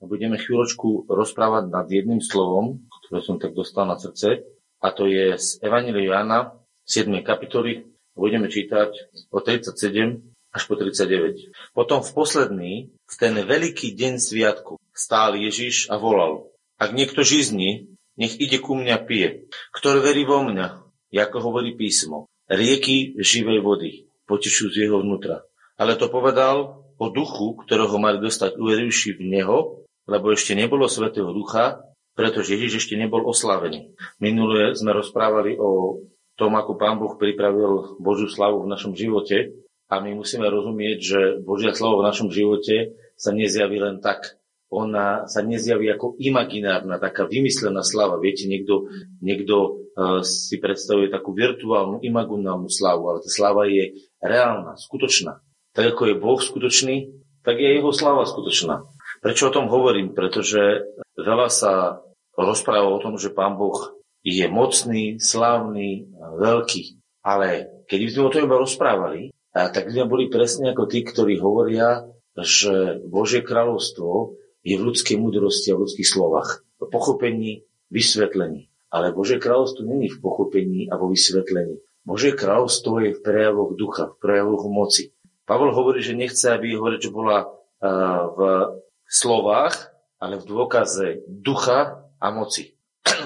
budeme chvíľočku rozprávať nad jedným slovom, ktoré som tak dostal na srdce, a to je z Evangelia Jana, 7. kapitoly. Budeme čítať od 37 až po 39. Potom v posledný, v ten veľký deň sviatku, stál Ježiš a volal. Ak niekto žizní, nech ide ku mňa pije. Ktorý verí vo mňa, ako hovorí písmo, rieky živej vody potečú z jeho vnútra. Ale to povedal o duchu, ktorého mali dostať uverivši v neho, lebo ešte nebolo Svetého Ducha, pretože Ježiš ešte nebol oslavený. Minulé sme rozprávali o tom, ako Pán Boh pripravil Božiu slavu v našom živote a my musíme rozumieť, že Božia slava v našom živote sa nezjaví len tak. Ona sa nezjaví ako imaginárna, taká vymyslená slava. Viete, niekto, niekto uh, si predstavuje takú virtuálnu, imaginálnu slavu, ale tá slava je reálna, skutočná. Tak ako je Boh skutočný, tak je jeho slava skutočná. Prečo o tom hovorím? Pretože veľa sa rozpráva o tom, že Pán Boh je mocný, slávny, veľký. Ale keď by sme o tom iba rozprávali, tak by sme boli presne ako tí, ktorí hovoria, že Božie kráľovstvo je v ľudskej múdrosti a v ľudských slovách. V pochopení, vysvetlení. Ale Božie kráľovstvo není v pochopení a vo vysvetlení. Božie kráľovstvo je v prejavoch ducha, v prejavoch moci. Pavol hovorí, že nechce, aby jeho reč bola v slovách, ale v dôkaze ducha a moci.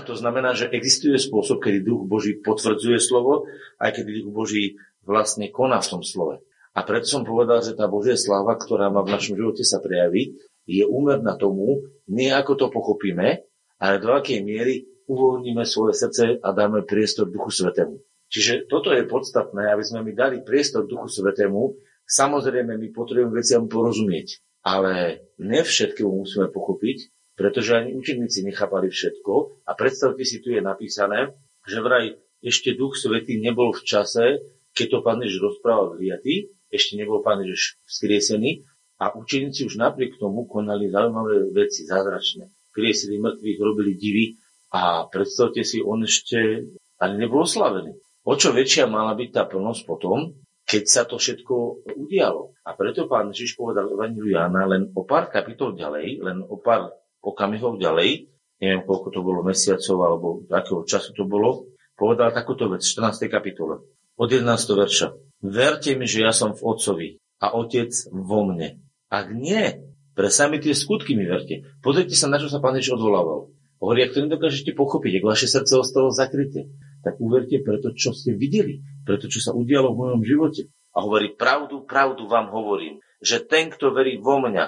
To znamená, že existuje spôsob, kedy duch Boží potvrdzuje slovo, aj kedy duch Boží vlastne koná v tom slove. A preto som povedal, že tá Božia sláva, ktorá má v našom živote sa prejaví, je úmerná tomu, nie ako to pochopíme, ale do akej miery uvoľníme svoje srdce a dáme priestor Duchu Svetému. Čiže toto je podstatné, aby sme mi dali priestor Duchu Svetému. Samozrejme, my potrebujeme veciam porozumieť. Ale ne všetkému musíme pochopiť, pretože ani učeníci nechápali všetko. A predstavte si, tu je napísané, že vraj ešte Duch Svetý nebol v čase, keď to Pán Ježiš rozprával liaty, ešte nebol Pán Ježiš vzkriesený a učeníci už napriek tomu konali zaujímavé veci, zázračné. Kriesili mŕtvych, robili divy a predstavte si, on ešte ani nebol oslavený. O čo väčšia mala byť tá plnosť potom, keď sa to všetko udialo. A preto pán Ježiš povedal Evangeliu Jána len o pár kapitol ďalej, len o pár okamihov ďalej, neviem koľko to bolo mesiacov alebo akého času to bolo, povedal takúto vec v 14. kapitole od 11. verša. Verte mi, že ja som v Otcovi a Otec vo mne. Ak nie, pre sami tie skutky mi verte. Pozrite sa, na čo sa pán Ježiš odvolával. Hovorí, ak to nedokážete pochopiť, ak vaše srdce ostalo zakryté, tak uverte preto, čo ste videli, preto, čo sa udialo v mojom živote. A hovorí, pravdu, pravdu vám hovorím, že ten, kto verí vo mňa,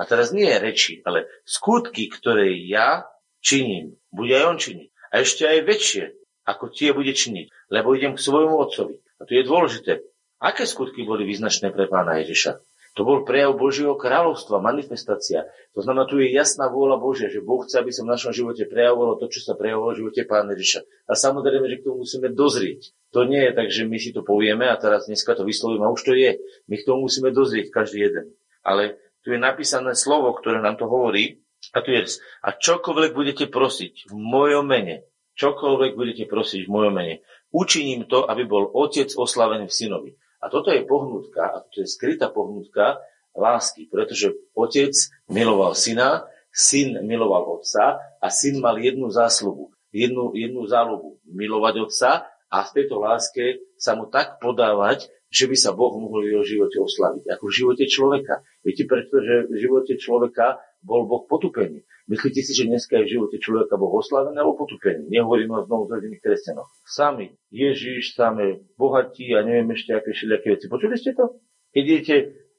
a teraz nie je reči, ale skutky, ktoré ja činím, bude aj on činiť. A ešte aj väčšie, ako tie bude činiť, lebo idem k svojmu otcovi. A tu je dôležité, aké skutky boli význačné pre pána Ježiša. To bol prejav Božieho kráľovstva, manifestácia. To znamená, tu je jasná vôľa Božia, že Boh chce, aby sa v našom živote prejavovalo to, čo sa prejavovalo v živote Pána Ježiša. A samozrejme, že k tomu musíme dozrieť. To nie je tak, že my si to povieme a teraz dneska to vyslovíme a už to je. My k tomu musíme dozrieť každý jeden. Ale tu je napísané slovo, ktoré nám to hovorí. A tu je, a čokoľvek budete prosiť v mojom mene, čokoľvek budete prosiť v mojom mene, učiním to, aby bol otec oslavený v synovi. A toto je pohnutka, a to je skrytá pohnutka lásky, pretože otec miloval syna, syn miloval otca a syn mal jednu záslubu, jednu, jednu záľubu, milovať otca a v tejto láske sa mu tak podávať, že by sa Boh mohol v jeho živote oslaviť, ako v živote človeka. Viete, pretože v živote človeka bol Boh potupený. Myslíte si, že dneska je v živote človeka Boh oslavený alebo potupený? Nehovoríme o znovu zrodených kresťanoch. Sami, Ježiš, sami, bohatí a neviem ešte aké všelijaké veci. Počuli ste to? Keď idete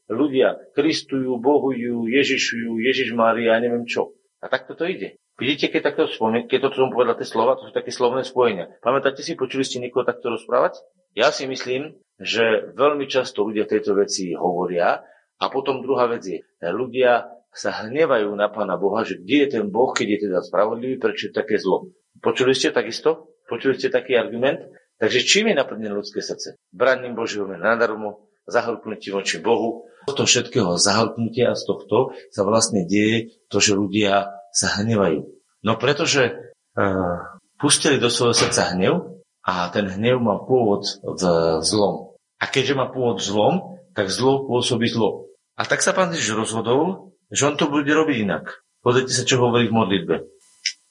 ľudia kristujú, bohujú, Ježišujú, Ježiš Mária neviem čo. A takto to ide. Vidíte, keď takto spomínam, keď to som povedal tie slova, to sú také slovné spojenia. Pamätáte si, počuli ste niekoho takto rozprávať? Ja si myslím, že veľmi často ľudia tejto veci hovoria a potom druhá vec je, ľudia sa hnevajú na Pána Boha, že kde je ten Boh, keď je teda spravodlivý, prečo je také zlo. Počuli ste takisto? Počuli ste taký argument? Takže čím je naplnené ľudské srdce? Braním Božieho mena nadarmo, zahlpnutím voči Bohu. Z toho všetkého zahlpnutia z tohto sa vlastne deje to, že ľudia sa hnevajú. No pretože uh, pustili do svojho srdca hnev a ten hnev má pôvod v zlom. A keďže má pôvod v zlom, tak zlo pôsobí zlo. A tak sa pán Ježiš rozhodol, že on to bude robiť inak. Pozrite sa, čo hovorí v modlitbe.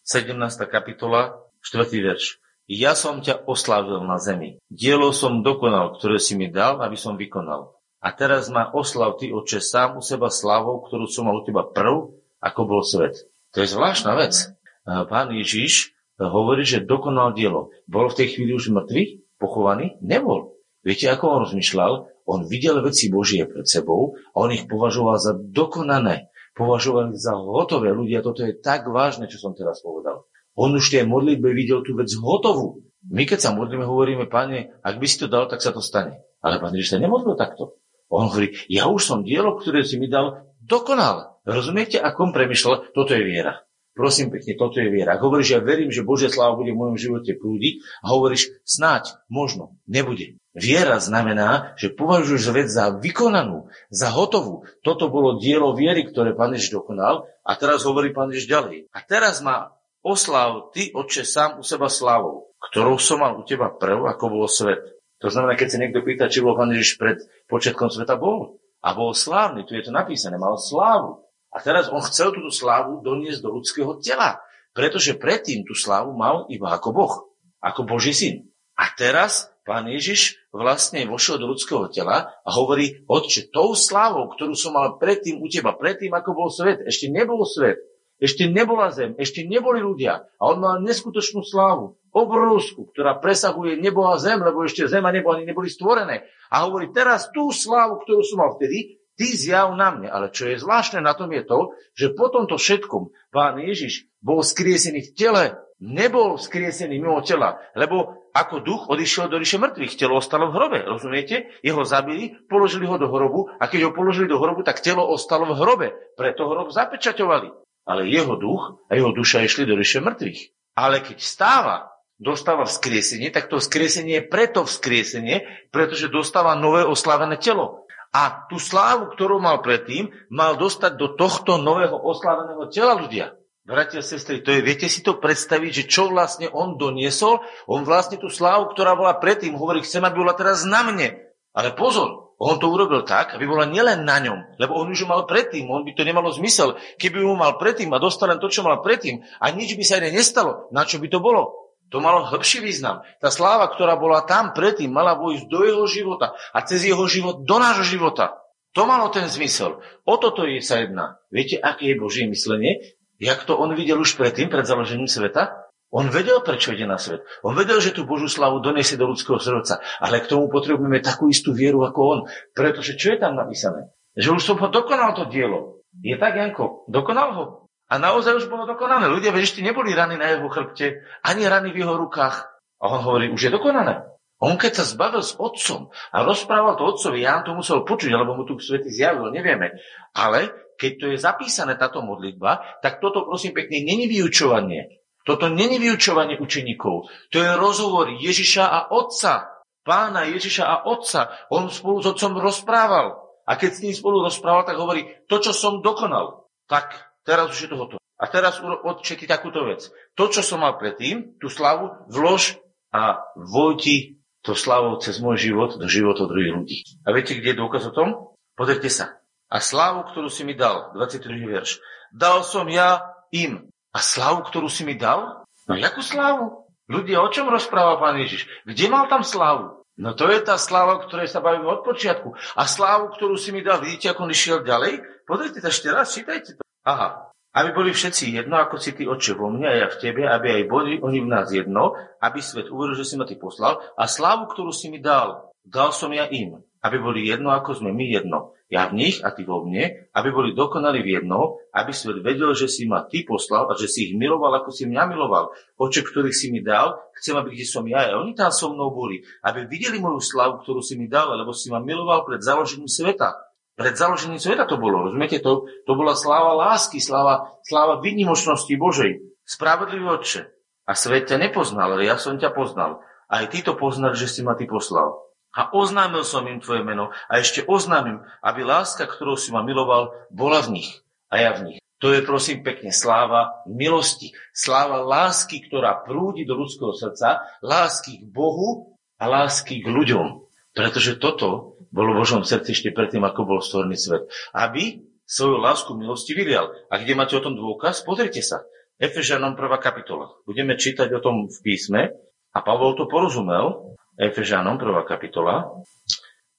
17. kapitola, 4. verš. Ja som ťa oslavil na zemi. Dielo som dokonal, ktoré si mi dal, aby som vykonal. A teraz ma oslav ty, oče, sám u seba slavou, ktorú som mal u teba prv, ako bol svet. To je zvláštna vec. Pán Ježiš hovorí, že dokonal dielo. Bol v tej chvíli už mŕtvy, pochovaný? Nebol. Viete, ako on rozmýšľal? On videl veci Božie pred sebou a on ich považoval za dokonané. Považoval ich za hotové. Ľudia, toto je tak vážne, čo som teraz povedal. On už tie modlitbe videl tú vec hotovú. My keď sa modlíme, hovoríme, pane, ak by si to dal, tak sa to stane. Ale pán Ježiš sa nemodlil takto. On hovorí, ja už som dielo, ktoré si mi dal, dokonal. Rozumiete, ako on premyšľal? Toto je viera. Prosím pekne, toto je viera. Ak hovoríš, ja verím, že Božia sláva bude v mojom živote prúdiť a hovoríš, snáď, možno, nebude. Viera znamená, že považuješ vec za vykonanú, za hotovú. Toto bolo dielo viery, ktoré Pán Ježiš dokonal a teraz hovorí Pán Ježiš ďalej. A teraz má Oslav ty, oče, sám u seba slávou, ktorou som mal u teba prv, ako bol svet. To znamená, keď sa niekto pýta, či bol Pán Ježiš pred počiatkom sveta, bol. A bol slávny, tu je to napísané, mal slávu. A teraz on chcel túto slávu doniesť do ľudského tela, pretože predtým tú slávu mal iba ako Boh, ako Boží syn. A teraz pán Ježiš vlastne vošiel do ľudského tela a hovorí, Otče, tou slávou, ktorú som mal predtým u teba, predtým ako bol svet, ešte nebol svet, ešte nebola zem, ešte neboli ľudia. A on mal neskutočnú slávu, obrovskú, ktorá presahuje nebo a zem, lebo ešte zem a nebo ani neboli stvorené. A hovorí, teraz tú slávu, ktorú som mal vtedy, ty zjav na mne. Ale čo je zvláštne na tom je to, že po tomto všetkom pán Ježiš bol skriesený v tele, nebol skriesený mimo tela, lebo ako duch odišiel do ríše mŕtvych, telo ostalo v hrobe, rozumiete? Jeho zabili, položili ho do hrobu a keď ho položili do hrobu, tak telo ostalo v hrobe, preto hrob zapečaťovali ale jeho duch a jeho duša išli do ríše mŕtvych. Ale keď stáva, dostáva vzkriesenie, tak to vzkriesenie je preto vzkriesenie, pretože dostáva nové oslavené telo. A tú slávu, ktorú mal predtým, mal dostať do tohto nového oslaveného tela ľudia. Bratia sestry, to je, viete si to predstaviť, že čo vlastne on doniesol? On vlastne tú slávu, ktorá bola predtým, hovorí, chcem, aby bola teraz na mne. Ale pozor, on to urobil tak, aby bola nielen na ňom, lebo on už ju mal predtým, on by to nemalo zmysel. Keby ju mal predtým a dostal len to, čo mal predtým a nič by sa iné nestalo, na čo by to bolo? To malo hĺbší význam. Tá sláva, ktorá bola tam predtým, mala vojsť do jeho života a cez jeho život do nášho života. To malo ten zmysel. O toto je sa jedná. Viete, aké je Božie myslenie? Jak to on videl už predtým, pred založením sveta? On vedel, prečo ide na svet. On vedel, že tú Božú slavu donesie do ľudského srdca. Ale k tomu potrebujeme takú istú vieru ako on. Pretože čo je tam napísané? Že už som ho dokonal to dielo. Je tak, Janko? Dokonal ho? A naozaj už bolo dokonané. Ľudia ešte neboli rany na jeho chrbte, ani rany v jeho rukách. A on hovorí, už je dokonané. On keď sa zbavil s otcom a rozprával to otcovi, Ján to musel počuť, alebo mu tu svety zjavil, nevieme. Ale keď to je zapísané, táto modlitba, tak toto prosím pekne není vyučovanie. Toto není vyučovanie učeníkov. To je rozhovor Ježiša a Otca. Pána Ježiša a Otca. On spolu s Otcom rozprával. A keď s ním spolu rozprával, tak hovorí, to, čo som dokonal, tak teraz už je to hotovo. A teraz odčeti takúto vec. To, čo som mal predtým, tú slavu, vlož a vojti to slavou cez môj život do života druhých ľudí. A viete, kde je dôkaz o tom? Pozrite sa. A slávu, ktorú si mi dal, 22. verš, dal som ja im, a slávu, ktorú si mi dal? No jakú slávu? Ľudia, o čom rozpráva pán Ježiš? Kde mal tam slávu? No to je tá sláva, o ktorej sa bavíme od počiatku. A slávu, ktorú si mi dal, vidíte, ako on išiel ďalej? Pozrite to ešte raz, čítajte to. Aha. Aby boli všetci jedno, ako si ty oče vo mne a ja v tebe, aby aj boli oni v nás jedno, aby svet uveril, že si ma ty poslal. A slávu, ktorú si mi dal, dal som ja im, aby boli jedno, ako sme my jedno ja v nich a ty vo mne, aby boli dokonali v jedno, aby svet vedel, že si ma ty poslal a že si ich miloval, ako si mňa miloval. Oče, ktorých si mi dal, chcem, aby kde som ja a oni tam so mnou boli, aby videli moju slavu, ktorú si mi dal, lebo si ma miloval pred založením sveta. Pred založením sveta to bolo, rozumiete? To, to bola sláva lásky, sláva, sláva výnimočnosti Božej. Spravodlivý Otče. A svet ťa nepoznal, ale ja som ťa poznal. Aj ty to poznal, že si ma ty poslal. A oznámil som im tvoje meno a ešte oznámim, aby láska, ktorou si ma miloval, bola v nich a ja v nich. To je prosím pekne sláva milosti, sláva lásky, ktorá prúdi do ľudského srdca, lásky k Bohu a lásky k ľuďom. Pretože toto bolo v Božom srdci ešte predtým, ako bol stvorný svet. Aby svoju lásku milosti vylial. A kde máte o tom dôkaz? Pozrite sa. Efežanom 1. kapitola. Budeme čítať o tom v písme a Pavol to porozumel. Efežanom 1. kapitola.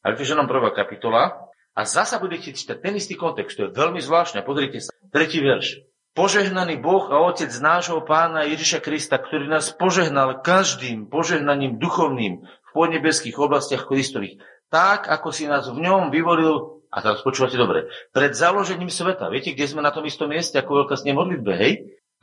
Efežanom 1. kapitola. A zasa budete čítať ten istý kontext. To je veľmi zvláštne. Pozrite sa. Tretí verš. Požehnaný Boh a Otec nášho Pána Ježiša Krista, ktorý nás požehnal každým požehnaním duchovným v podnebeských oblastiach Kristových, tak, ako si nás v ňom vyvolil a teraz počúvate dobre. Pred založením sveta, viete, kde sme na tom istom mieste, ako veľká sne modlitbe, hej?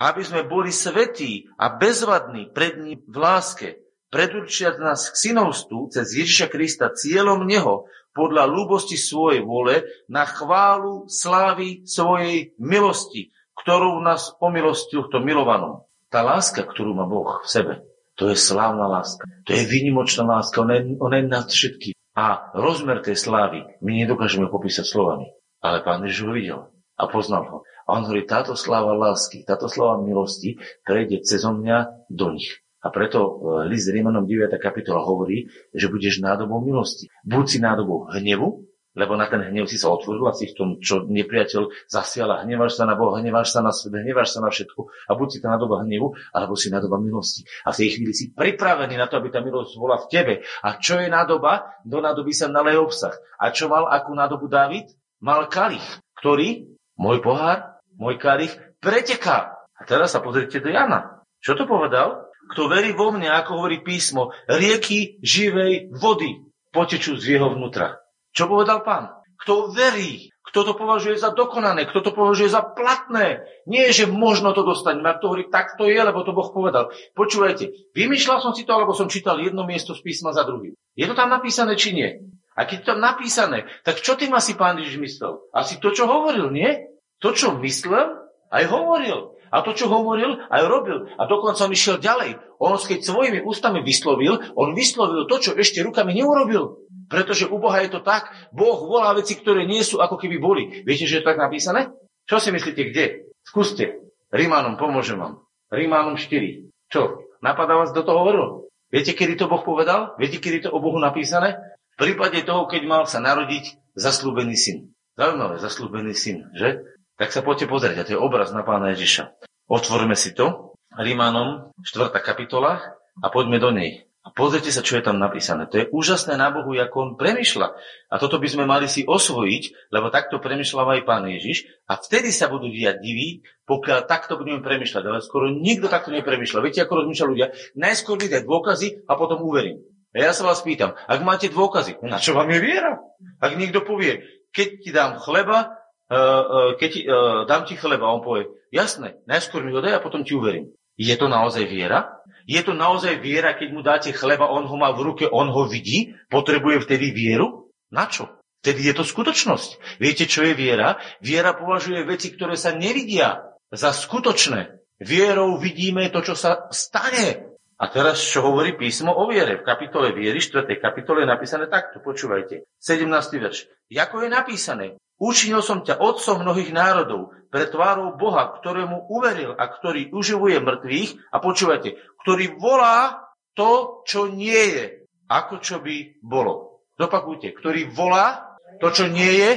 Aby sme boli svetí a bezvadní pred ním v láske, predurčiať nás k synovstvu cez Ježiša Krista cieľom Neho, podľa ľúbosti svojej vole, na chválu slávy svojej milosti, ktorú nás omilostil v tom milovanom. Tá láska, ktorú má Boh v sebe, to je slávna láska. To je výnimočná láska. Ona je, ona je nad všetkým. A rozmer tej slávy my nedokážeme popísať slovami. Ale pán Ježiš ho videl a poznal ho. A on hovorí, táto sláva lásky, táto sláva milosti prejde cez mňa do nich. A preto e, list Rímanom 9. kapitola hovorí, že budeš nádobou milosti. Buď si nádobou hnevu, lebo na ten hnev si sa otvoril a si v tom, čo nepriateľ zasiala. Hneváš sa na Boha, hneváš sa na svet, hneváš sa na všetko a buď si to nádoba hnevu, alebo si nádoba milosti. A v tej chvíli si pripravený na to, aby tá milosť bola v tebe. A čo je nádoba? Do nádoby sa nalej obsah. A čo mal akú nádobu David? Mal kalich, ktorý, môj pohár, môj kalich, preteká. A teraz sa pozrite do Jana. Čo to povedal? Kto verí vo mne, ako hovorí písmo, rieky živej vody potečú z jeho vnútra. Čo povedal pán? Kto verí, kto to považuje za dokonané, kto to považuje za platné. Nie, že možno to dostať, a to hovorí, tak to je, lebo to Boh povedal. Počúvajte, vymýšľal som si to, alebo som čítal jedno miesto z písma za druhým. Je to tam napísané, či nie? A keď to tam napísané, tak čo tým asi pán Ježiš myslel? Asi to, čo hovoril, nie? To, čo myslel, aj hovoril. A to, čo hovoril, aj robil. A dokonca on išiel ďalej. On, keď svojimi ústami vyslovil, on vyslovil to, čo ešte rukami neurobil. Pretože u Boha je to tak, Boh volá veci, ktoré nie sú ako keby boli. Viete, že je tak napísané? Čo si myslíte, kde? Skúste. Rímanom, pomôžem vám. Rímanom 4. Čo? Napadá vás do toho hovoril? Viete, kedy to Boh povedal? Viete, kedy to o Bohu napísané? V prípade toho, keď mal sa narodiť zaslúbený syn. Zaujímavé, zaslúbený syn, že? Tak sa poďte pozrieť, a to je obraz na pána Ježiša. Otvorme si to. Rímanom 4. kapitola a poďme do nej. A pozrite sa, čo je tam napísané. To je úžasné na Bohu, ako on premyšľa. A toto by sme mali si osvojiť, lebo takto premyšľal aj pán Ježiš. A vtedy sa budú diať diví, pokiaľ takto budeme premyšľať. Ale skoro nikto takto nepremyšľa. Viete, ako rozmýšľa ľudia? Najskôr mi dôkazy a potom uverím. A ja sa vás pýtam, ak máte dôkazy, na čo vám je viera? Ak niekto povie, keď ti dám chleba, keď ti, uh, dám ti chleba, on povie, jasné, najskôr mi ho daj a potom ti uverím. Je to naozaj viera? Je to naozaj viera, keď mu dáte chleba, on ho má v ruke, on ho vidí? Potrebuje vtedy vieru? Na čo? Vtedy je to skutočnosť. Viete, čo je viera? Viera považuje veci, ktoré sa nevidia, za skutočné. Vierou vidíme to, čo sa stane. A teraz, čo hovorí písmo o viere? V kapitole viery, 4. kapitole je napísané takto, počúvajte. 17. verš. Jako je napísané, Učinil som ťa otcom mnohých národov pre tvárou Boha, ktorému uveril a ktorý uživuje mŕtvych a počúvajte, ktorý volá to, čo nie je, ako čo by bolo. Zopakujte, ktorý volá to, čo nie je,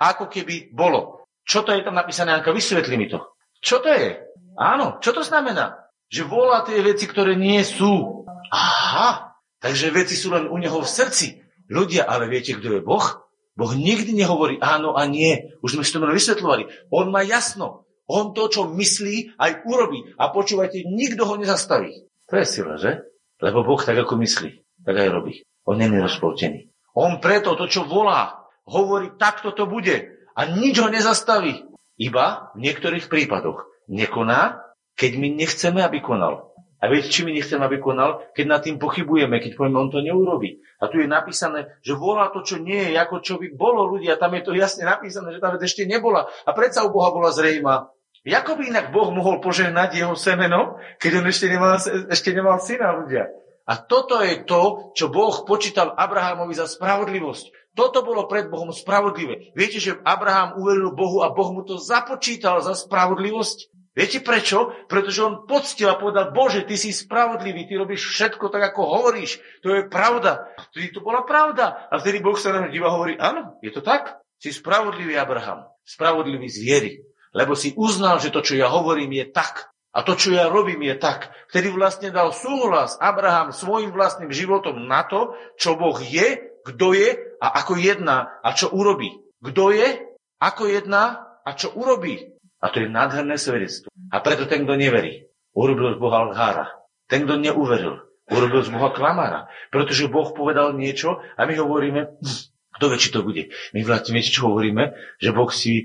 ako keby bolo. Čo to je tam napísané, Anka? Vysvetli mi to. Čo to je? Áno, čo to znamená? Že volá tie veci, ktoré nie sú. Aha, takže veci sú len u neho v srdci. Ľudia, ale viete, kto je Boh? Boh nikdy nehovorí áno a nie. Už sme si to vysvetľovali. On má jasno. On to, čo myslí, aj urobí. A počúvajte, nikto ho nezastaví. To je sila, že? Lebo Boh tak, ako myslí, tak aj robí. On je rozpoltený. On preto to, čo volá, hovorí, takto to bude. A nič ho nezastaví. Iba v niektorých prípadoch nekoná, keď my nechceme, aby konal. A viete, či my nechceme, aby konal? Keď nad tým pochybujeme, keď povieme, on to neurobi. A tu je napísané, že volá to, čo nie je, ako čo by bolo ľudia. Tam je to jasne napísané, že tá vec ešte nebola. A predsa u Boha bola zrejma. Ako by inak Boh mohol požehnať jeho semeno, keď on ešte nemal, ešte nemal syna ľudia? A toto je to, čo Boh počítal Abrahamovi za spravodlivosť. Toto bolo pred Bohom spravodlivé. Viete, že Abraham uveril Bohu a Boh mu to započítal za spravodlivosť? Viete prečo? Pretože on poctil a povedal, Bože, ty si spravodlivý, ty robíš všetko tak, ako hovoríš. To je pravda. Vtedy to bola pravda. A vtedy Boh sa na díva a hovorí, áno, je to tak. Si spravodlivý Abraham. spravodlivý z viery. Lebo si uznal, že to, čo ja hovorím, je tak. A to, čo ja robím, je tak. Vtedy vlastne dal súhlas Abraham svojim vlastným životom na to, čo Boh je, kto je a ako jedná a čo urobí. Kto je, ako jedná a čo urobí. A to je nádherné svedectvo. A preto ten, kto neverí, urobil z Boha lhára. Ten, kto neuveril, urobil z Boha klamára. Pretože Boh povedal niečo a my hovoríme, hm, kto vie, či to bude. My vlastne viete, čo hovoríme? Že Boh si e,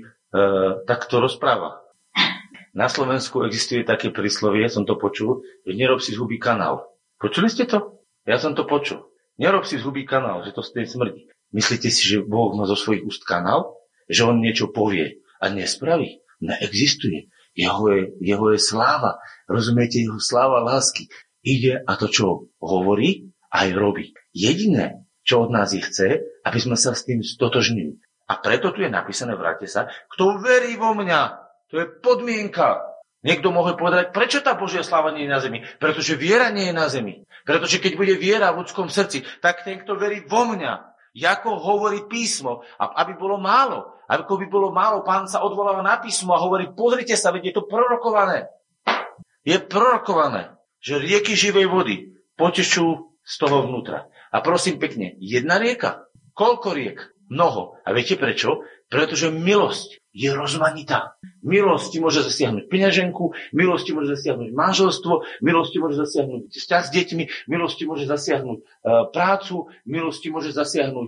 takto rozpráva. Na Slovensku existuje také príslovie, som to počul, že nerob si z huby kanál. Počuli ste to? Ja som to počul. Nerob si z huby kanál, že to z tej smrdí. Myslíte si, že Boh má zo svojich úst kanál? Že on niečo povie a nespraví? Neexistuje. Jeho je, jeho je sláva. Rozumiete? Jeho sláva lásky. Ide a to, čo hovorí, aj robí. Jediné, čo od nás je chce, aby sme sa s tým stotožnili. A preto tu je napísané, vráte sa, kto verí vo mňa, to je podmienka. Niekto mohol povedať, prečo tá Božia sláva nie je na zemi? Pretože viera nie je na zemi. Pretože keď bude viera v ľudskom srdci, tak ten, kto verí vo mňa, ako hovorí písmo, aby bolo málo, ako by bolo málo, pán sa odvoláva na písmo a hovorí, pozrite sa, veď je to prorokované. Je prorokované, že rieky živej vody potešú z toho vnútra. A prosím pekne, jedna rieka? Koľko riek? Mnoho. A viete prečo? Pretože milosť je rozmanitá. Milosť ti môže zasiahnuť peňaženku, milosť ti môže zasiahnuť manželstvo, milosť ti môže zasiahnuť vzťah s deťmi, milosť ti môže zasiahnuť e, prácu, milosť ti môže zasiahnuť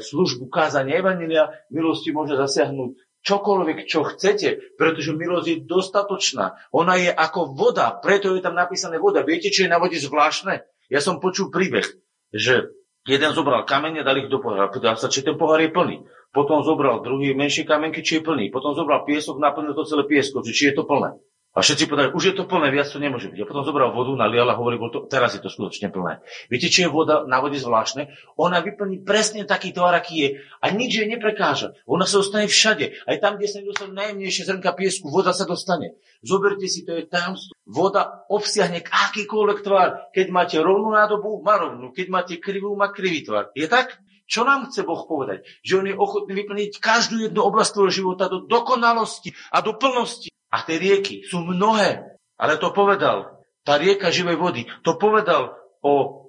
službu kázania evanília, milosť ti môže zasiahnuť čokoľvek, čo chcete, pretože milosť je dostatočná. Ona je ako voda, preto je tam napísané voda. Viete, čo je na vode zvláštne? Ja som počul príbeh, že jeden zobral kamene, dali ich do pohára. Pýtal sa, či ten pohár je plný potom zobral druhý menší kamenky, či je plný, potom zobral piesok, naplnil to celé piesko, či je to plné. A všetci povedali, už je to plné, viac to nemôže byť. A potom zobral vodu, nalial a hovorí, to, teraz je to skutočne plné. Viete, či je voda na vode zvláštne? Ona vyplní presne taký tvar, aký je a nič jej neprekáža. Ona sa dostane všade. Aj tam, kde sa nedostane najjemnejšie zrnka piesku, voda sa dostane. Zoberte si, to je tajomstvo. Voda obsiahne akýkoľvek tvar. Keď máte rovnú nádobu, má rovnú. Keď máte krivú, má krivý tvar. Je tak? Čo nám chce Boh povedať? Že On je ochotný vyplniť každú jednu oblasť tvojho života do dokonalosti a do plnosti. A tie rieky sú mnohé. Ale to povedal, tá rieka živej vody, to povedal o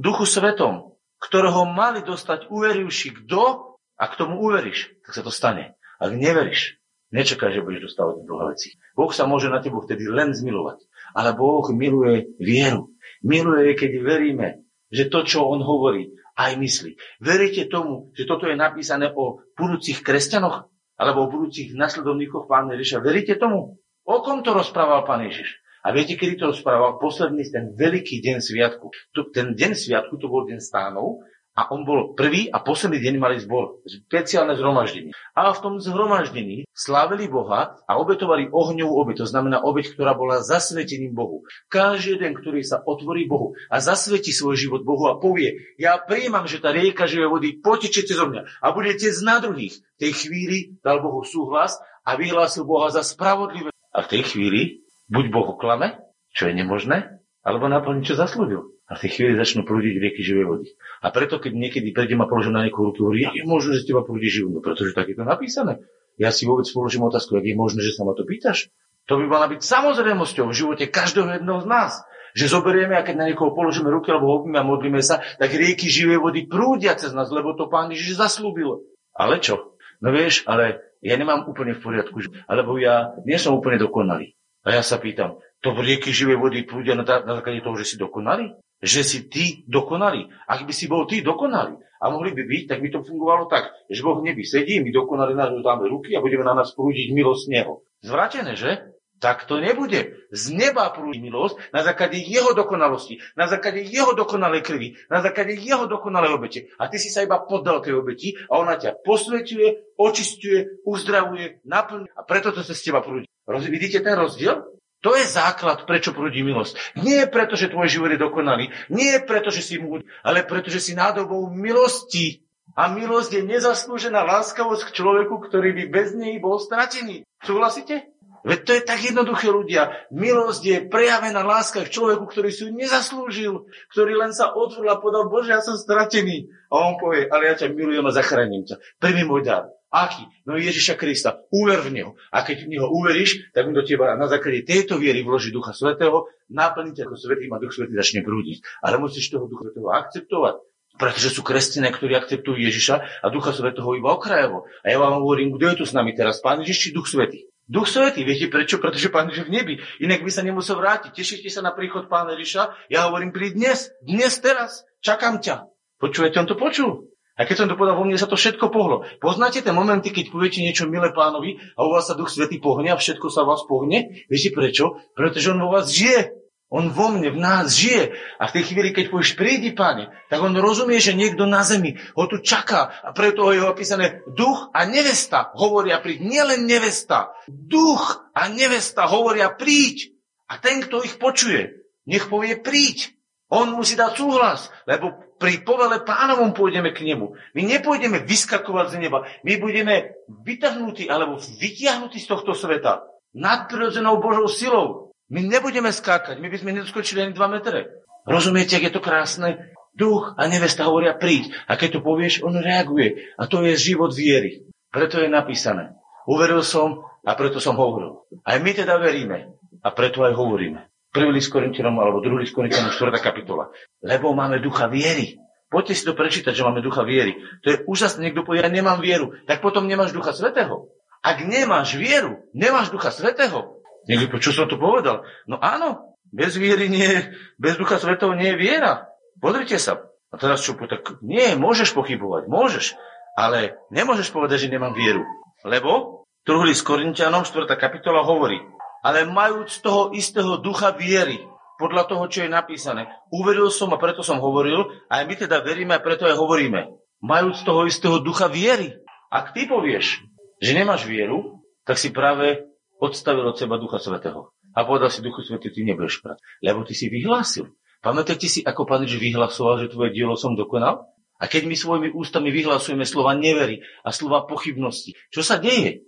Duchu Svetom, ktorého mali dostať uverivši kto a k tomu uveríš, tak sa to stane. Ak neveríš, nečakaj, že budeš dostávať druhé veci. Boh sa môže na tebu vtedy len zmilovať. Ale Boh miluje vieru. Miluje, keď veríme, že to, čo On hovorí, aj myslí. Veríte tomu, že toto je napísané o budúcich kresťanoch alebo o budúcich nasledovníkoch pána Ježiša? Veríte tomu? O kom to rozprával pán Ježiš? A viete, kedy to rozprával? Posledný ten veľký deň sviatku. Ten deň sviatku to bol deň stánov a on bol prvý a posledný deň mali zbor, špeciálne zhromaždenie. A v tom zhromaždení slávili Boha a obetovali ohňovú obeť, to znamená obeť, ktorá bola zasvetením Bohu. Každý jeden, ktorý sa otvorí Bohu a zasvetí svoj život Bohu a povie, ja prijímam, že tá rieka živej vody potečie cez mňa a bude tec na druhých. V tej chvíli dal Bohu súhlas a vyhlásil Boha za spravodlivé. A v tej chvíli buď Boh oklame, čo je nemožné, alebo naplní, čo zaslúbil. A v tej chvíli začnú prúdiť rieky živej vody. A preto, keď niekedy prídem a položím na niekoho ruky, hovorí, jak je možné, že teba prúdi živú? No pretože tak je to napísané. Ja si vôbec položím otázku, jak je možné, že sa ma to pýtaš? To by mala byť samozrejmosťou v živote každého jedného z nás. Že zoberieme a keď na niekoho položíme ruky alebo hobíme a modlíme sa, tak rieky živej vody prúdia cez nás, lebo to pán Ježiš zaslúbil. Ale čo? No vieš, ale ja nemám úplne v poriadku, alebo ja nie som úplne dokonalý. A ja sa pýtam, to rieky živej vody prúdia na, na základe toho, že si dokonalý? Že si ty dokonalý. Ak by si bol ty dokonalý a mohli by byť, tak by to fungovalo tak, že Boh neby sedí, my dokonali nás dáme ruky a budeme na nás prúdiť milosť Neho. Zvratené, že? Tak to nebude. Z neba prúdi milosť na základe jeho dokonalosti, na základe jeho dokonalej krvi, na základe jeho dokonalej obete. A ty si sa iba poddal tej obeti a ona ťa posvetuje, očistuje, uzdravuje, naplňuje a preto to sa z teba prúdi. Vidíte ten rozdiel? To je základ, prečo prúdi milosť. Nie preto, že tvoj život je dokonalý, nie preto, že si múd, ale preto, že si nádobou milosti. A milosť je nezaslúžená láskavosť k človeku, ktorý by bez nej bol stratený. Súhlasíte? Veď to je tak jednoduché ľudia. Milosť je prejavená láska k človeku, ktorý si ju nezaslúžil, ktorý len sa otvoril a povedal, Bože, ja som stratený. A on povie, ale ja ťa milujem a zachránim ťa. Prvý môj dar. Aký? No Ježiša Krista. Uver v Neho. A keď v Neho uveríš, tak on do teba na základe tejto viery vloží Ducha Svetého, naplní ako Svetým a Duch Svetý začne prúdiť. Ale musíš toho Ducha Svetého akceptovať. Pretože sú kresťania, ktorí akceptujú Ježiša a Ducha Svetého iba okrajovo. A ja vám hovorím, kto je tu s nami teraz? Pán Ježiš či Duch Svetý? Duch Svetý, viete prečo? Pretože Pán Ježiš v nebi. Inak by sa nemusel vrátiť. Tešíte sa na príchod Pána Ježiša? Ja hovorím, pri dnes, dnes, teraz, čakám ťa. Počujete, on to počul. A keď som to povedal, vo mne sa to všetko pohlo. Poznáte tie momenty, keď poviete niečo milé pánovi a u vás sa Duch Svetý pohne a všetko sa vás pohne? Viete prečo? Pretože on vo vás žije. On vo mne, v nás žije. A v tej chvíli, keď povieš, prídi, pane, tak on rozumie, že niekto na zemi ho tu čaká. A preto je ho opísané duch a nevesta hovoria príď. Nielen nevesta. Duch a nevesta hovoria príď. A ten, kto ich počuje, nech povie príď. On musí dať súhlas, lebo pri povele pánovom pôjdeme k nemu. My nepôjdeme vyskakovať z neba. My budeme vytrhnutí alebo vytiahnutí z tohto sveta. Nadprirodzenou Božou silou. My nebudeme skákať. My by sme nedoskočili ani 2 metre. Rozumiete, ak je to krásne? Duch a nevesta hovoria príď. A keď to povieš, on reaguje. A to je život viery. Preto je napísané. Uveril som a preto som hovoril. Aj my teda veríme. A preto aj hovoríme. Prvý list Korintianom alebo druhý list Korintianom 4. kapitola. Lebo máme ducha viery. Poďte si to prečítať, že máme ducha viery. To je úžasné. Niekto povie, ja nemám vieru. Tak potom nemáš ducha svetého. Ak nemáš vieru, nemáš ducha svetého. Niekto, čo som to povedal? No áno, bez viery nie, bez ducha svetého nie je viera. Pozrite sa. A teraz čo, tak nie, môžeš pochybovať, môžeš. Ale nemôžeš povedať, že nemám vieru. Lebo druhý list Korintianom, 4. kapitola hovorí, ale majúc toho istého ducha viery, podľa toho, čo je napísané. Uveril som a preto som hovoril, aj my teda veríme a preto aj hovoríme. Majúc toho istého ducha viery. Ak ty povieš, že nemáš vieru, tak si práve odstavil od seba Ducha Svetého. A povedal si Duchu Svetý, ty nebudeš prať, lebo ty si vyhlásil. Pamätáte si, ako Pán Ježiš vyhlasoval, že tvoje dielo som dokonal? A keď my svojimi ústami vyhlasujeme slova nevery a slova pochybnosti, čo sa deje?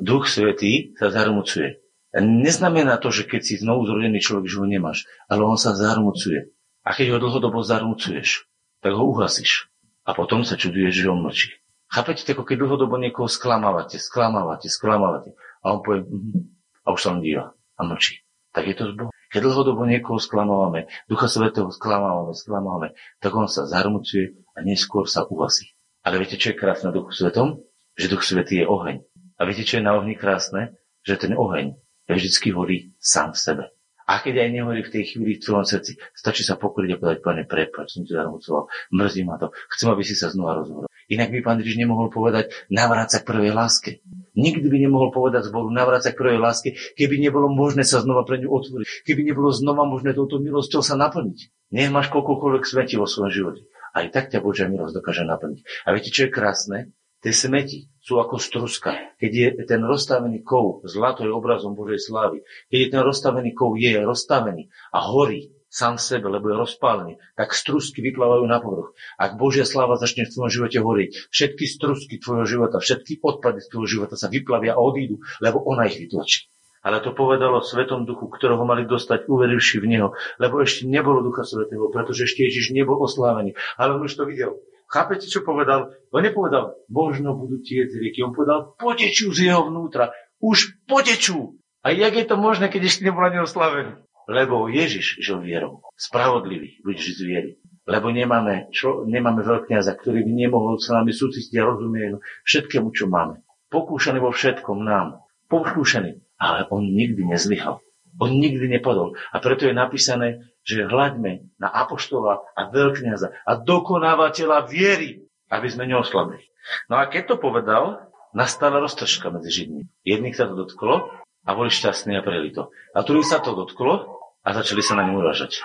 Duch Svetý sa zarmucuje. Neznamená to, že keď si znovu zrodený človek, že ho nemáš, ale on sa zarmucuje. A keď ho dlhodobo zarmucuješ, tak ho uhasíš. A potom sa čuduješ, že on mlčí. Chápete, ako keď dlhodobo niekoho sklamávate, sklamávate, sklamávate. A on povie, mm-hmm, a už sa on díva a mlčí. Tak je to z Boha. Keď dlhodobo niekoho sklamávame, Ducha Svetého sklamávame, sklamávame, tak on sa zarmucuje a neskôr sa uhasí. Ale viete, čo je krásne na Duchu Svetom? Že Duch Svetý je oheň. A viete, čo je na ohni krásne? Že ten oheň vždycky horí sám sebe. A keď aj nehorí v tej chvíli v tvojom srdci, stačí sa pokoriť a povedať, pane, prepáč, som ti zarmucoval, mrzí ma to, chcem, aby si sa znova rozhodol. Inak by pán Ježiš nemohol povedať, navráť sa k prvej láske. Nikdy by nemohol povedať zboru, navráť sa k prvej láske, keby nebolo možné sa znova pre ňu otvoriť, keby nebolo znova možné touto milosťou sa naplniť. Nech máš koľkokoľvek sveti vo svojom živote. Aj tak ťa Božia milosť dokáže naplniť. A viete, čo je krásne? Tie smeti sú ako struska. Keď je ten rozstavený kov, zlato je obrazom Božej slávy, keď je ten rozstavený kov je rozstavený a horí sám sebe, lebo je rozpálený, tak strusky vyplávajú na povrch. Ak Božia sláva začne v tvojom živote horieť, všetky strusky tvojho života, všetky odpady tvojho života sa vyplavia a odídu, lebo ona ich vytlačí. Ale to povedalo Svetom Duchu, ktorého mali dostať, uverivši v Neho, lebo ešte nebolo Ducha Svetého, pretože ešte Ježiš nebol oslávený. Ale on už to videl. Chápete, čo povedal? On nepovedal, možno budú tie rieky. On povedal, potečú z jeho vnútra. Už potečú. A jak je to možné, keď ešte nebol ani oslavený? Lebo Ježiš žil vierou. Spravodlivý ľudí z viery. Lebo nemáme, čo, nemáme veľkňaza, ktorý by nemohol sa nami súcitiť a rozumieť všetkému, čo máme. Pokúšaný vo všetkom nám. Pokúšaný. Ale on nikdy nezlyhal. On nikdy nepadol. A preto je napísané, že hľaďme na apoštola a veľkňaza a dokonávateľa viery, aby sme neoslabili. No a keď to povedal, nastala roztržka medzi Židmi. Jedných sa to dotklo a boli šťastní a preli to. A druhých sa to dotklo a začali sa na ňu uražať.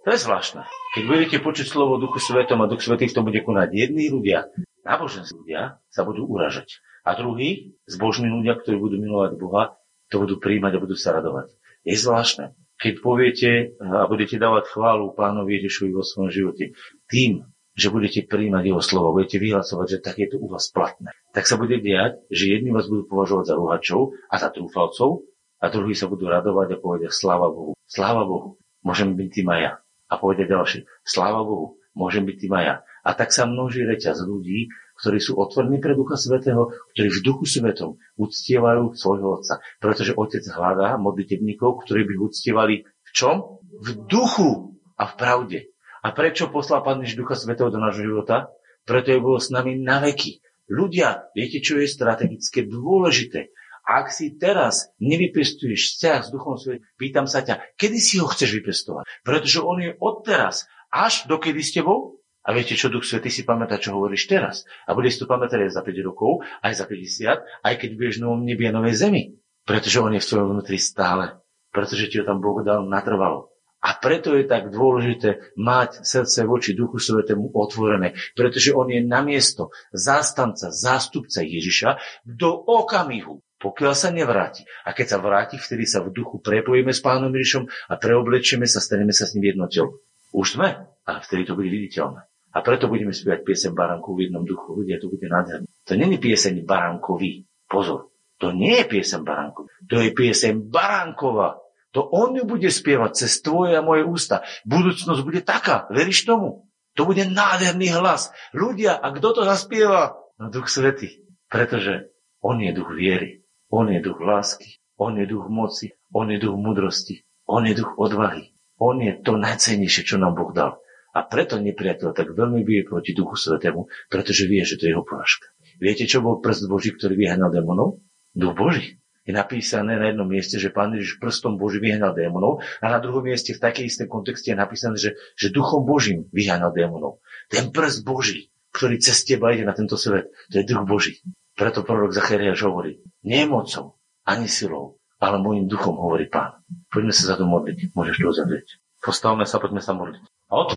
To je zvláštne. Keď budete počuť slovo Duchu Svetom a Duch Svetý to bude konať, jední ľudia, náboženskí ľudia, sa budú uražať. A druhí, zbožní ľudia, ktorí budú milovať Boha, to budú príjmať a budú sa radovať. Je zvláštne keď poviete a budete dávať chválu pánovi Ježišovi vo svojom živote, tým, že budete príjmať jeho slovo, budete vyhlasovať, že tak je to u vás platné, tak sa bude diať, že jedni vás budú považovať za ruhačov a za trúfalcov a druhí sa budú radovať a povedia sláva Bohu. Sláva Bohu, môžem byť tým aj ja. A povedia ďalší, sláva Bohu, môžem byť tým aj ja. A tak sa množí reťaz ľudí, ktorí sú otvorení pre Ducha Svetého, ktorí v Duchu Svetom uctievajú svojho Otca. Pretože Otec hľadá modlitebníkov, ktorí by uctievali v čom? V duchu a v pravde. A prečo poslal Pán Ježiš Ducha Svetého do nášho života? Preto je bolo s nami na veky. Ľudia, viete, čo je strategicky dôležité? Ak si teraz nevypestuješ vzťah s Duchom Svetom, pýtam sa ťa, kedy si ho chceš vypestovať? Pretože on je odteraz až dokedy s tebou a viete, čo Duch Svetý si pamätá, čo hovoríš teraz. A bude si to pamätať aj za 5 rokov, aj za 50, aj keď budeš v novom nebi a novej zemi. Pretože On je v svojom vnútri stále. Pretože ti ho tam Boh dal natrvalo. A preto je tak dôležité mať srdce voči Duchu Svetému otvorené, pretože on je na miesto zástanca, zástupca Ježiša do okamihu, pokiaľ sa nevráti. A keď sa vráti, vtedy sa v duchu prepojíme s Pánom Ježišom a preoblečieme sa, staneme sa s ním jednotou. Už sme, ale vtedy to bude viditeľné. A preto budeme spievať piesem Baránkov v jednom duchu. Ľudia, to bude nádherné. To není pieseň Baránkový. Pozor. To nie je piesem Baránkov. To je piesem Baránkova. To on ju bude spievať cez tvoje a moje ústa. Budúcnosť bude taká. Veríš tomu? To bude nádherný hlas. Ľudia, a kto to zaspieva? No Duch Svety. Pretože on je duch viery. On je duch lásky. On je duch moci. On je duch mudrosti. On je duch odvahy. On je to najcennejšie, čo nám Boh dal. A preto nepriateľ tak veľmi bije proti Duchu Svetému, pretože vie, že to je jeho porážka. Viete, čo bol prst Boží, ktorý vyhnal démonov? Duch Boží. Je napísané na jednom mieste, že pán Ježiš prstom Boží vyhnal démonov a na druhom mieste v takej istom kontexte je napísané, že, že duchom Božím vyhnal démonov. Ten prst Boží, ktorý cez teba ide na tento svet, to je duch Boží. Preto prorok Zachariáš hovorí, nie mocou, ani silou, ale môjim duchom, hovorí pán. Poďme sa za to modliť. Môžeš to uzavrieť. Postavme sa, poďme sa modliť. A